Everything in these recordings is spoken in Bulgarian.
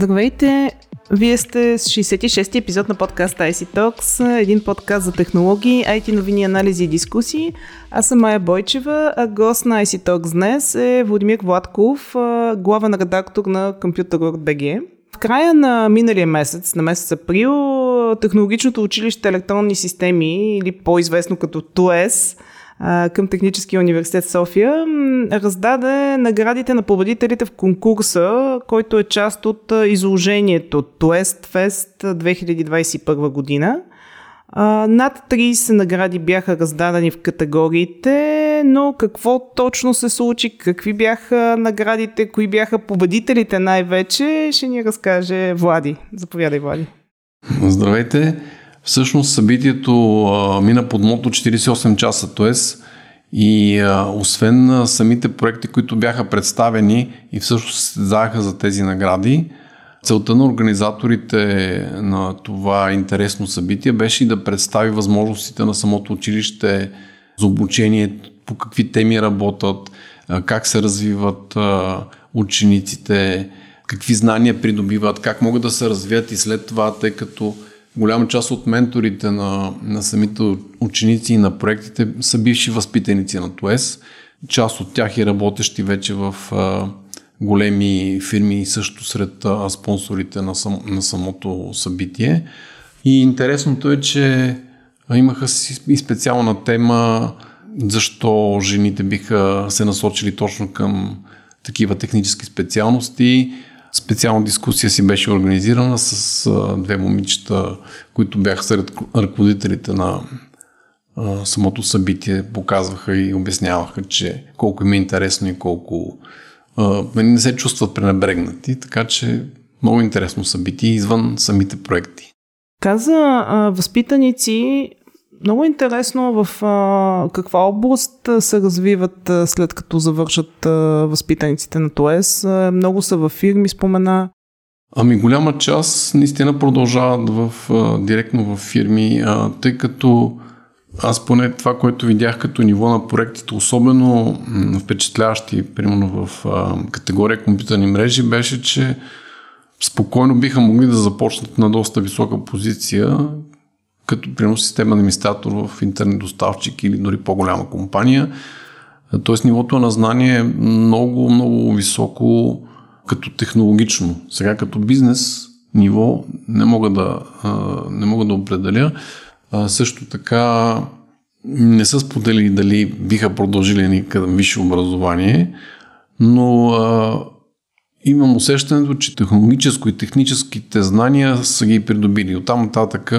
Здравейте! Вие сте с 66-ти епизод на подкаста IC Talks, един подкаст за технологии, IT новини, анализи и дискусии. Аз съм Майя Бойчева, а гост на IC Talks днес е Владимир Владков, главен редактор на Computer.bg. В края на миналия месец, на месец април, Технологичното училище електронни системи, или по-известно като ТУЕС, към Техническия университет София, раздаде наградите на победителите в конкурса, който е част от изложението Туест Фест 2021 година. Над 30 награди бяха раздадени в категориите, но какво точно се случи, какви бяха наградите, кои бяха победителите най-вече, ще ни разкаже Влади. Заповядай, Влади. Здравейте! Всъщност събитието а, мина под мото 48 часа, т.е. и а, освен а, самите проекти, които бяха представени и всъщност се задаха за тези награди, целта на организаторите на това интересно събитие беше и да представи възможностите на самото училище за обучение, по какви теми работят, как се развиват учениците, какви знания придобиват, как могат да се развият и след това, тъй като голяма част от менторите на, на самите ученици и на проектите са бивши възпитаници на ТОЕС. Част от тях и работещи вече в а, големи фирми и също сред а, спонсорите на, сам, на самото събитие. И интересното е, че имаха и специална тема защо жените биха се насочили точно към такива технически специалности. Специална дискусия си беше организирана с а, две момичета, които бяха сред ръководителите на а, самото събитие, показваха и обясняваха, че колко им е интересно и колко а, не се чувстват пренебрегнати, така че много интересно събитие извън самите проекти. Каза а, възпитаници, много интересно в а, каква област се развиват а, след като завършат а, възпитаниците на ТОЕС. А, много са във фирми, спомена. Ами голяма част наистина продължават в, а, директно в фирми, а, тъй като аз поне това, което видях като ниво на проектите, особено впечатляващи, примерно в а, категория компютърни мрежи, беше, че спокойно биха могли да започнат на доста висока позиция, като примерно система администратор в интернет доставчик или дори по-голяма компания. Тоест нивото на знание е много, много високо като технологично. Сега като бизнес ниво не мога да, не мога да определя. Също така не са споделили дали биха продължили никъде висше образование, но а, имам усещането, че технологическо и техническите знания са ги придобили. Оттам нататък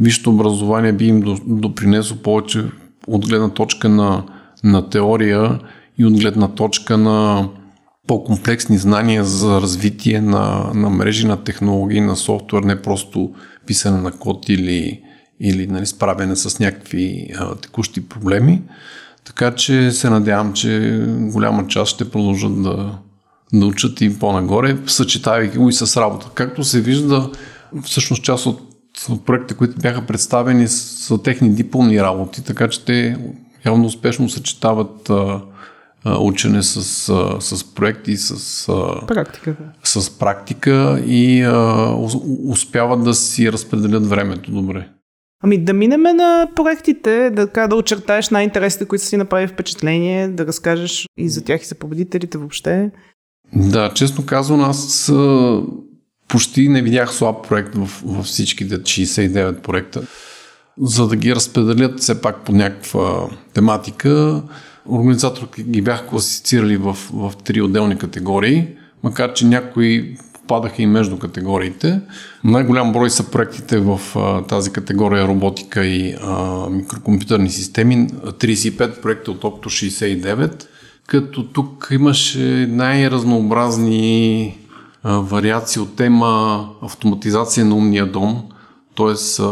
висшето образование би им допринесло повече от гледна точка на, на теория и от гледна точка на по-комплексни знания за развитие на, на мрежи, на технологии, на софтуер, не просто писане на код или, или нали, справяне с някакви а, текущи проблеми. Така че се надявам, че голяма част ще продължат да, да учат и по-нагоре, съчетавайки го и с работа. Както се вижда, всъщност част от проекти, които бяха представени са техни дипломни работи, така че те явно успешно съчетават а, учене с, с проекти, с, практика. с практика и а, успяват да си разпределят времето добре. Ами да минем на проектите, да, да очертаеш най-интересите, които си направи впечатление, да разкажеш и за тях и за победителите въобще. Да, честно казвам, аз почти не видях слаб проект в, във всичките 69 проекта. За да ги разпределят все пак по някаква тематика, организаторите ги бяха класифицирали в, в три отделни категории, макар че някои попадаха и между категориите. Най-голям брой са проектите в а, тази категория роботика и а, микрокомпютърни системи. 35 проекта от общо 69, като тук имаше най-разнообразни вариации от тема автоматизация на умния дом, т.е.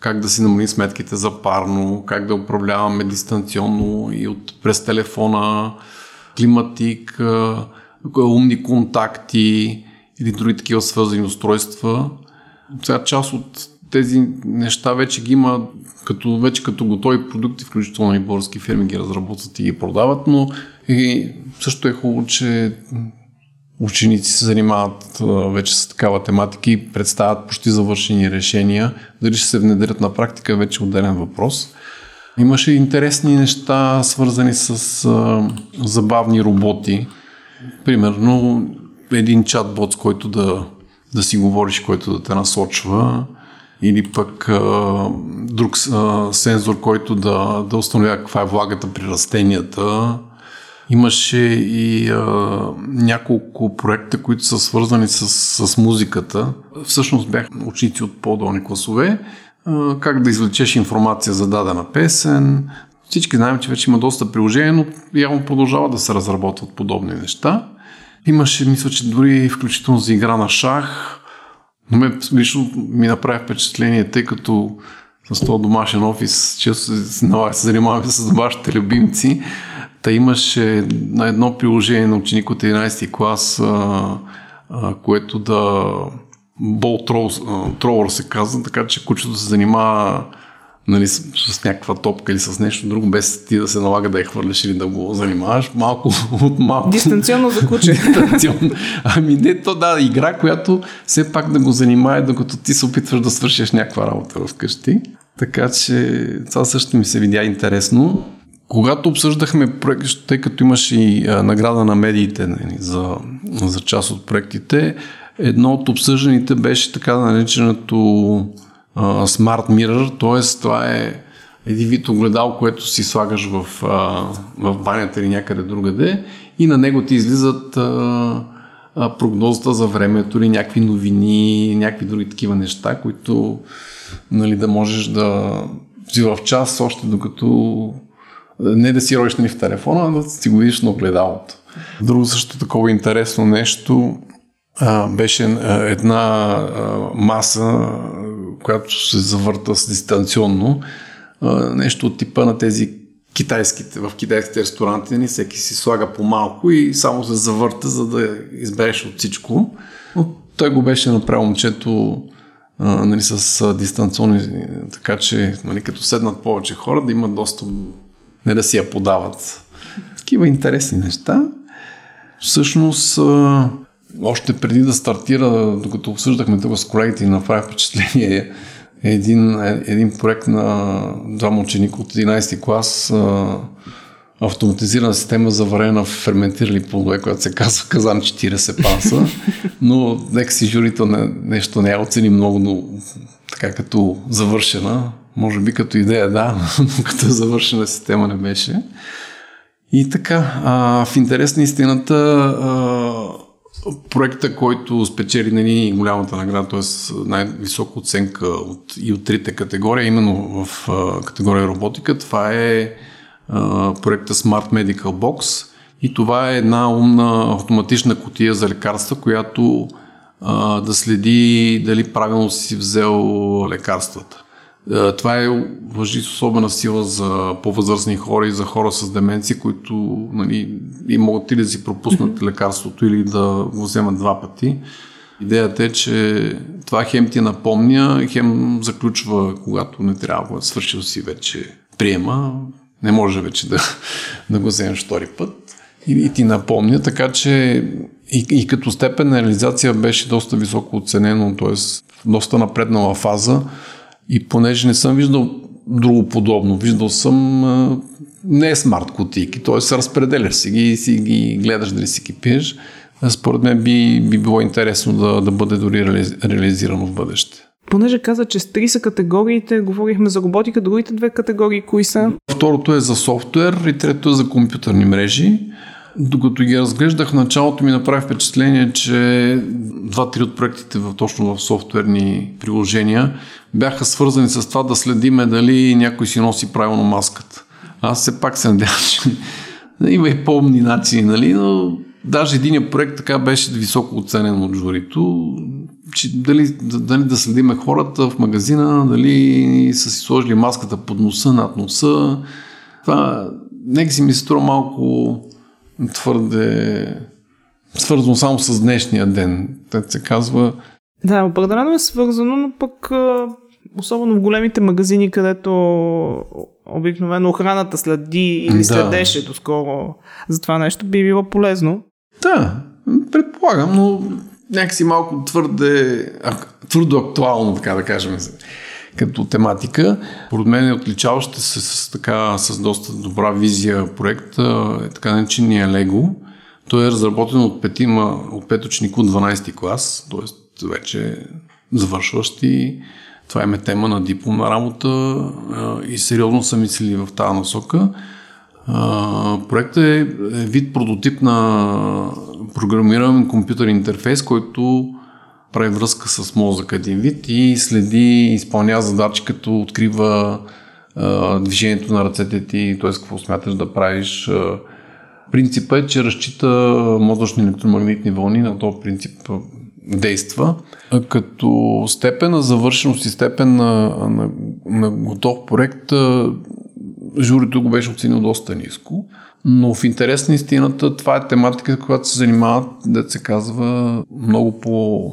как да си намалим сметките за парно, как да управляваме дистанционно и от през телефона, климатик, умни контакти или други такива свързани устройства. Сега част от тези неща вече ги има като, вече като готови продукти, включително и български фирми ги разработват и ги продават, но и също е хубаво, че ученици се занимават вече с такава тематика и представят почти завършени решения. Дали ще се внедрят на практика е вече отделен въпрос. Имаше интересни неща, свързани с а, забавни роботи. Примерно един чатбот, с който да, да си говориш, който да те насочва или пък а, друг а, сензор, който да, да установява каква е влагата при растенията. Имаше и а, няколко проекта, които са свързани с, с музиката. Всъщност бях ученици от по-долни класове. А, как да извлечеш информация за дадена песен. Всички знаем, че вече има доста приложения, но явно продължава да се разработват подобни неща. Имаше, мисля, че дори включително за игра на шах. Но ме лично ми направи впечатление, тъй като с този домашен офис често се, занимаваме с вашите любимци. Та имаше на едно приложение на ученик от 11 клас, а, а, което да бол тролър се казва, така че кучето се занимава нали, с, с някаква топка или с нещо друго, без ти да се налага да я хвърляш или да го занимаваш, малко от малко. Дистанционно за куче. Дистанционно. Ами не, то да, игра, която все пак да го занимае, докато ти се опитваш да свършиш някаква работа вкъщи. Така че това също ми се видя интересно. Когато обсъждахме проект, тъй като имаше и награда на медиите нали, за, за част от проектите, едно от обсъжданите беше така нареченото а, Smart Mirror, т.е. това е един вид огледал, което си слагаш в, в банята или някъде другаде и на него ти излизат прогнозата за времето или някакви новини, някакви други такива неща, които нали, да можеш да си в час още докато не да си роиш нали, в телефона, а да си го видиш на огледалото. Друго също такова интересно нещо а, беше една а, маса, която се завърта с дистанционно. А, нещо от типа на тези китайските, в китайските ресторанти, нали, всеки си слага по-малко и само се завърта, за да избереш от всичко. Но той го беше направил момчето а, нали, с дистанционни, така че нали, като седнат повече хора, да имат достъп не да си я подават. Такива интересни неща. Всъщност, още преди да стартира, докато обсъждахме тук с колегите и направи впечатление един, един проект на двама ученика от 11 клас автоматизирана система за варене на ферментирали плодове, която се казва Казан 40 панса, но нека си журито не, нещо не я оцени много, но така като завършена, може би като идея да, но като завършена система не беше. И така, а, в интерес на истината, а, проекта, който спечели нали, голямата награда, т.е. най-висока оценка от, и от трите категории, именно в а, категория роботика, това е а, проекта Smart Medical Box и това е една умна автоматична котия за лекарства, която а, да следи дали правилно си взел лекарствата. Е, това е въжи с особена сила за по-възрастни хора и за хора с деменция, които нали, и могат или да си пропуснат лекарството или да го вземат два пъти. Идеята е, че това хем ти напомня, хем заключва, когато не трябва, свършил си вече приема, не може вече да, да го вземеш втори път и, и ти напомня, така че и, и като степен на реализация беше доста високо оценено, т.е. доста напреднала фаза и понеже не съм виждал друго подобно, виждал съм а, не е смарт кутийки, т.е. разпределяш си ги и си ги гледаш дали си ги пиеш. Според мен би, би било интересно да, да бъде дори реализирано в бъдеще. Понеже каза, че с три са категориите, говорихме за роботика, другите две категории кои са? Второто е за софтуер и трето е за компютърни мрежи. Докато ги разглеждах, началото ми направи впечатление, че два-три от проектите в, точно в софтуерни приложения бяха свързани с това да следиме дали някой си носи правилно маската. Аз все пак се надявам, че има и по-умни начини, нали? но даже един проект така беше високо оценен от журито, че дали, дали да следиме хората в магазина, дали са си сложили маската под носа, над носа. Това нека си ми се струва малко твърде свързано само с днешния ден. Те се казва. Да, определено е свързано, но пък особено в големите магазини, където обикновено охраната следи или да. следеше доскоро за това нещо, би било полезно. Да, Предполагам, но някакси малко твърде, твърдо актуално, така да кажем, като тематика. Поред мен е отличаваща се с, така, с доста добра визия проекта, е така наречения Лего. Той е разработен от петима, от пет ученик от 12 клас, т.е. вече завършващи. Това е тема на дипломна работа и сериозно са мислили в тази насока. Проектът е, е вид прототип на програмиран компютър интерфейс, който прави връзка с мозък един вид и следи, изпълнява задачи, като открива а, движението на ръцете ти, т.е. какво смяташ да правиш. Принципът е, че разчита мозъчни електромагнитни вълни, на този принцип действа, като степен на завършеност и степен на, на, на готов проект журито го беше оценил доста ниско. Но в интерес на истината, това е тематика, която се занимават, да се казва, много по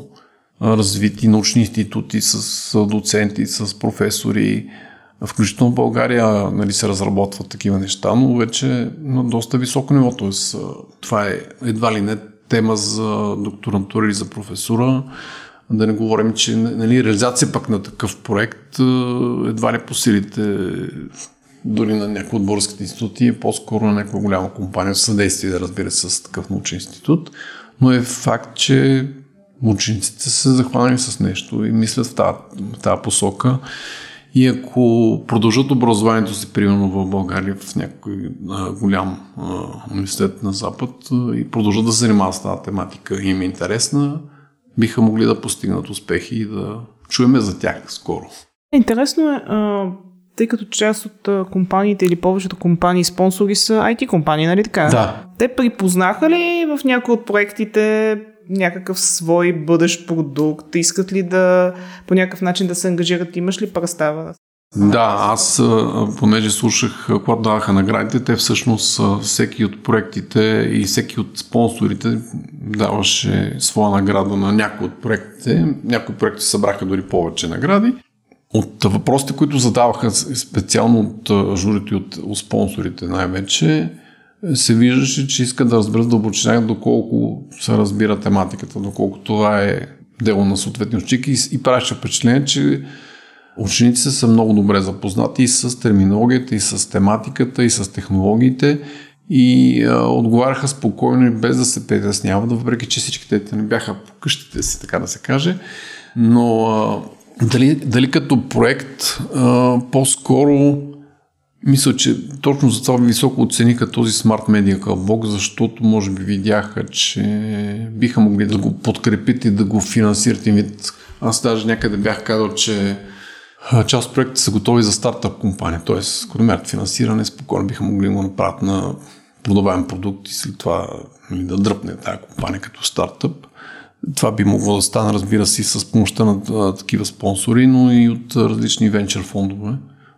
развити научни институти с доценти, с професори. Включително в България нали, се разработват такива неща, но вече на доста високо ниво. Тоест, това е едва ли не тема за докторантура или за професура. Да не говорим, че нали, реализация пък на такъв проект едва ли по силите дори на някои от българските институти, е по-скоро на някаква голяма компания, съдействие, да разбира се, с такъв научен институт. Но е факт, че учениците са захванали с нещо и мислят в тази, в тази посока. И ако продължат образованието си, примерно в България, в някой а, голям а, университет на Запад а, и продължат да се занимават с тази тематика и им е интересна, биха могли да постигнат успехи и да чуеме за тях скоро. Интересно е, а, тъй като част от компаниите или повечето компании спонсори са IT компании, нали така? Да. Те припознаха ли в някои от проектите някакъв свой бъдещ продукт? Искат ли да по някакъв начин да се ангажират? Имаш ли представа? Да, аз понеже слушах, когато даваха наградите, те всъщност всеки от проектите и всеки от спонсорите даваше своя награда на някои от проектите. Някои проекти събраха дори повече награди. От въпросите, които задаваха специално от журито и от, спонсорите най-вече, се виждаше, че искат да разберат дълбочина доколко се разбира тематиката, доколко това е дело на съответни ученики и, и правеше впечатление, че учениците са много добре запознати и с терминологията, и с тематиката, и с технологиите и а, отговаряха спокойно и без да се притесняват, въпреки че всички те не бяха по къщите си, така да се каже. Но а, дали, дали като проект а, по-скоро мисля, че точно за това високо оцениха този Smart Media Club, защото може би видяха, че биха могли да го подкрепят и да го финансират вид. Аз даже някъде бях казал, че част от проектите са готови за стартъп компания, т.е. ако намерят финансиране, спокойно биха могли да го направят на продаваем продукт и след това нали, да дръпне тази компания като стартъп. Това би могло да стане, разбира се, с помощта на такива спонсори, но и от различни венчър фондове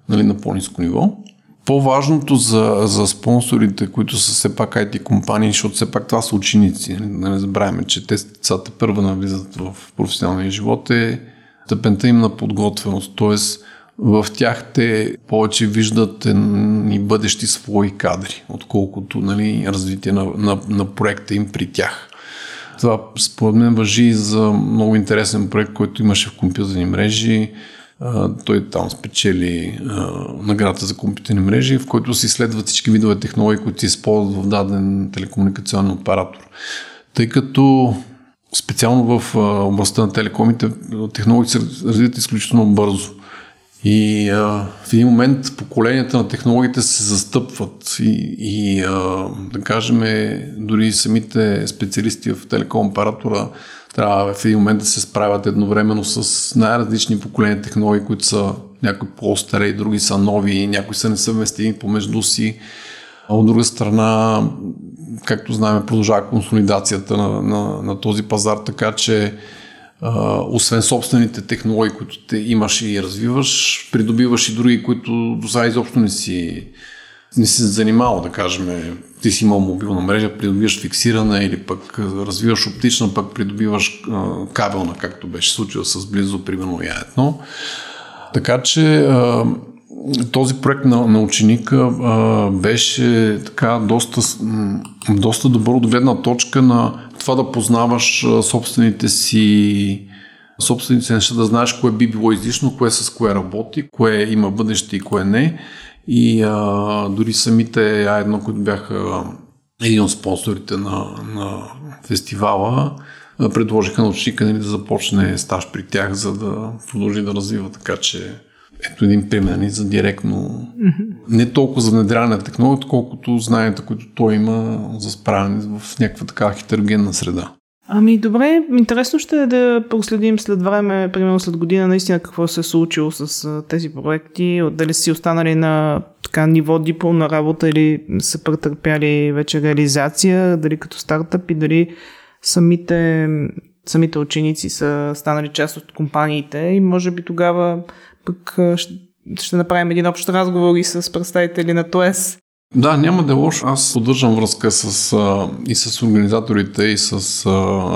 нали, на по-низко ниво. По-важното за, за спонсорите, които са все пак IT компании, защото все пак това са ученици, нали, да не забравяме, че те децата първа навлизат в професионалния живот, е степента им на подготвеност. т.е. в тях те повече виждат и бъдещи свои кадри, отколкото нали, развитие на, на, на проекта им при тях. Това според мен въжи и за много интересен проект, който имаше в компютърни мрежи. Той там спечели наградата за компютърни мрежи, в който се изследват всички видове технологии, които се използват в даден телекомуникационен оператор. Тъй като специално в областта на телекомите технологии се развиват изключително бързо. И а, в един момент поколенията на технологиите се застъпват и, и а, да кажем, дори самите специалисти в телеком оператора трябва в един момент да се справят едновременно с най-различни поколения технологии, които са някои по-стари, други са нови, някои са несъвместими помежду си. А от друга страна, както знаем, продължава консолидацията на, на, на този пазар, така че а, освен собствените технологии, които те имаш и развиваш, придобиваш и други, които до сега изобщо не си, не си занимавал, да кажем. Ти си имал мобилна мрежа, придобиваш фиксирана или пък развиваш оптична, пък придобиваш кабелна, както беше случило с близо, примерно, я едно. Така че този проект на, на ученика а, беше така доста, доста добър от гледна точка на това да познаваш собствените си собствените неща, да знаеш кое би било излишно, кое с кое работи, кое има бъдеще и кое не. И а, дори самите А1, които бяха един от спонсорите на, на фестивала, предложиха на ученика нали, да започне стаж при тях, за да продължи да развива. Така че ето един пример нали, за директно не толкова за внедряване на технологията, колкото знанията, които той има за справяне в някаква така хетерогенна среда. Ами добре, интересно ще е да проследим след време, примерно след година, наистина какво се е случило с тези проекти, дали си останали на така ниво дипломна работа или са претърпяли вече реализация, дали като стартъп и дали самите, самите ученици са станали част от компаниите и може би тогава пък ще, ще направим един общ разговор и с представители на ТОЕС. Да, няма да е лошо. Аз поддържам връзка с, а, и с организаторите, и с а,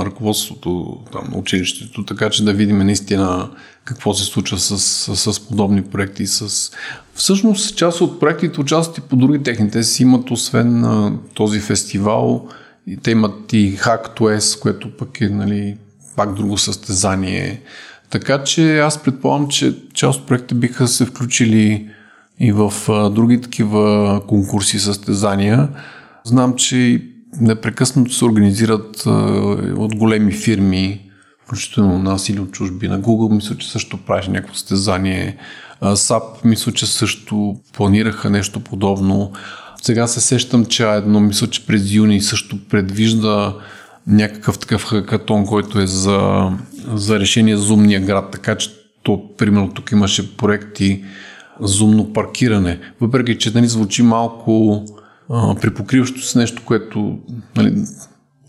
ръководството там, на училището, така че да видим наистина какво се случва с, с, с подобни проекти. С... Всъщност, част от проектите участват и по други техни. Те си имат, освен а, този фестивал, и те имат и Hack to S, което пък е нали, пак друго състезание. Така че аз предполагам, че част от проектите биха се включили и в други такива конкурси, състезания. Знам, че непрекъснато се организират от големи фирми, включително нас или от чужби. На Google мисля, че също правиш някакво състезание. SAP мисля, че също планираха нещо подобно. Сега се сещам, че едно мисля, че през юни също предвижда някакъв такъв хакатон, който е за, за решение за умния град, така че то, примерно тук имаше проекти за умно паркиране, въпреки че нали, звучи малко а, припокриващо с нещо, което нали,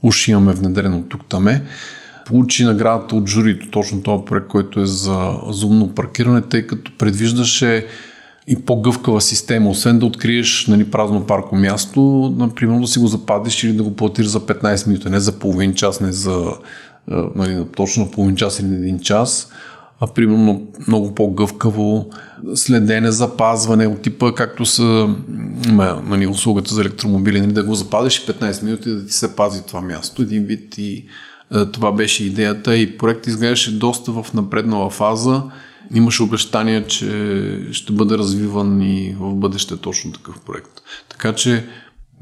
уж имаме внедрено тук таме, получи наградата от журито, точно този проект, който е за, за умно паркиране, тъй като предвиждаше и по-гъвкава система, освен да откриеш нали, празно парко място, например да си го западиш или да го платиш за 15 минути, не за половин час, не за нали, точно половин час или един час, а примерно много по-гъвкаво следене, запазване от типа, както са нали, услугата за електромобили, нали, да го запазиш 15 минути да ти се пази това място. Един вид и това беше идеята и проект изглеждаше доста в напреднала фаза имаше обещания, че ще бъде развиван и в бъдеще точно такъв проект. Така че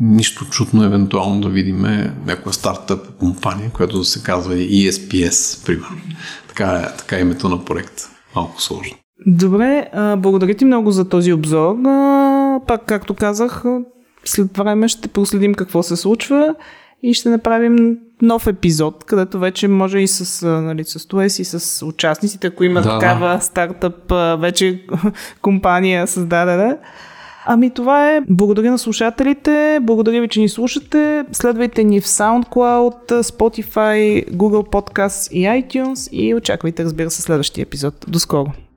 нищо чудно евентуално да видим някаква стартъп компания, която да се казва ESPS, примерно. Така е, така е името на проект. Малко сложно. Добре, благодаря ти много за този обзор. Пак, както казах, след време ще проследим какво се случва и ще направим нов епизод, където вече може и с, нали, с Туес и с участниците, ако има да, такава да. стартъп, вече компания създадена. Ами това е. Благодаря на слушателите. Благодаря ви, че ни слушате. Следвайте ни в SoundCloud, Spotify, Google Podcasts и iTunes и очаквайте, разбира се, следващия епизод. До скоро!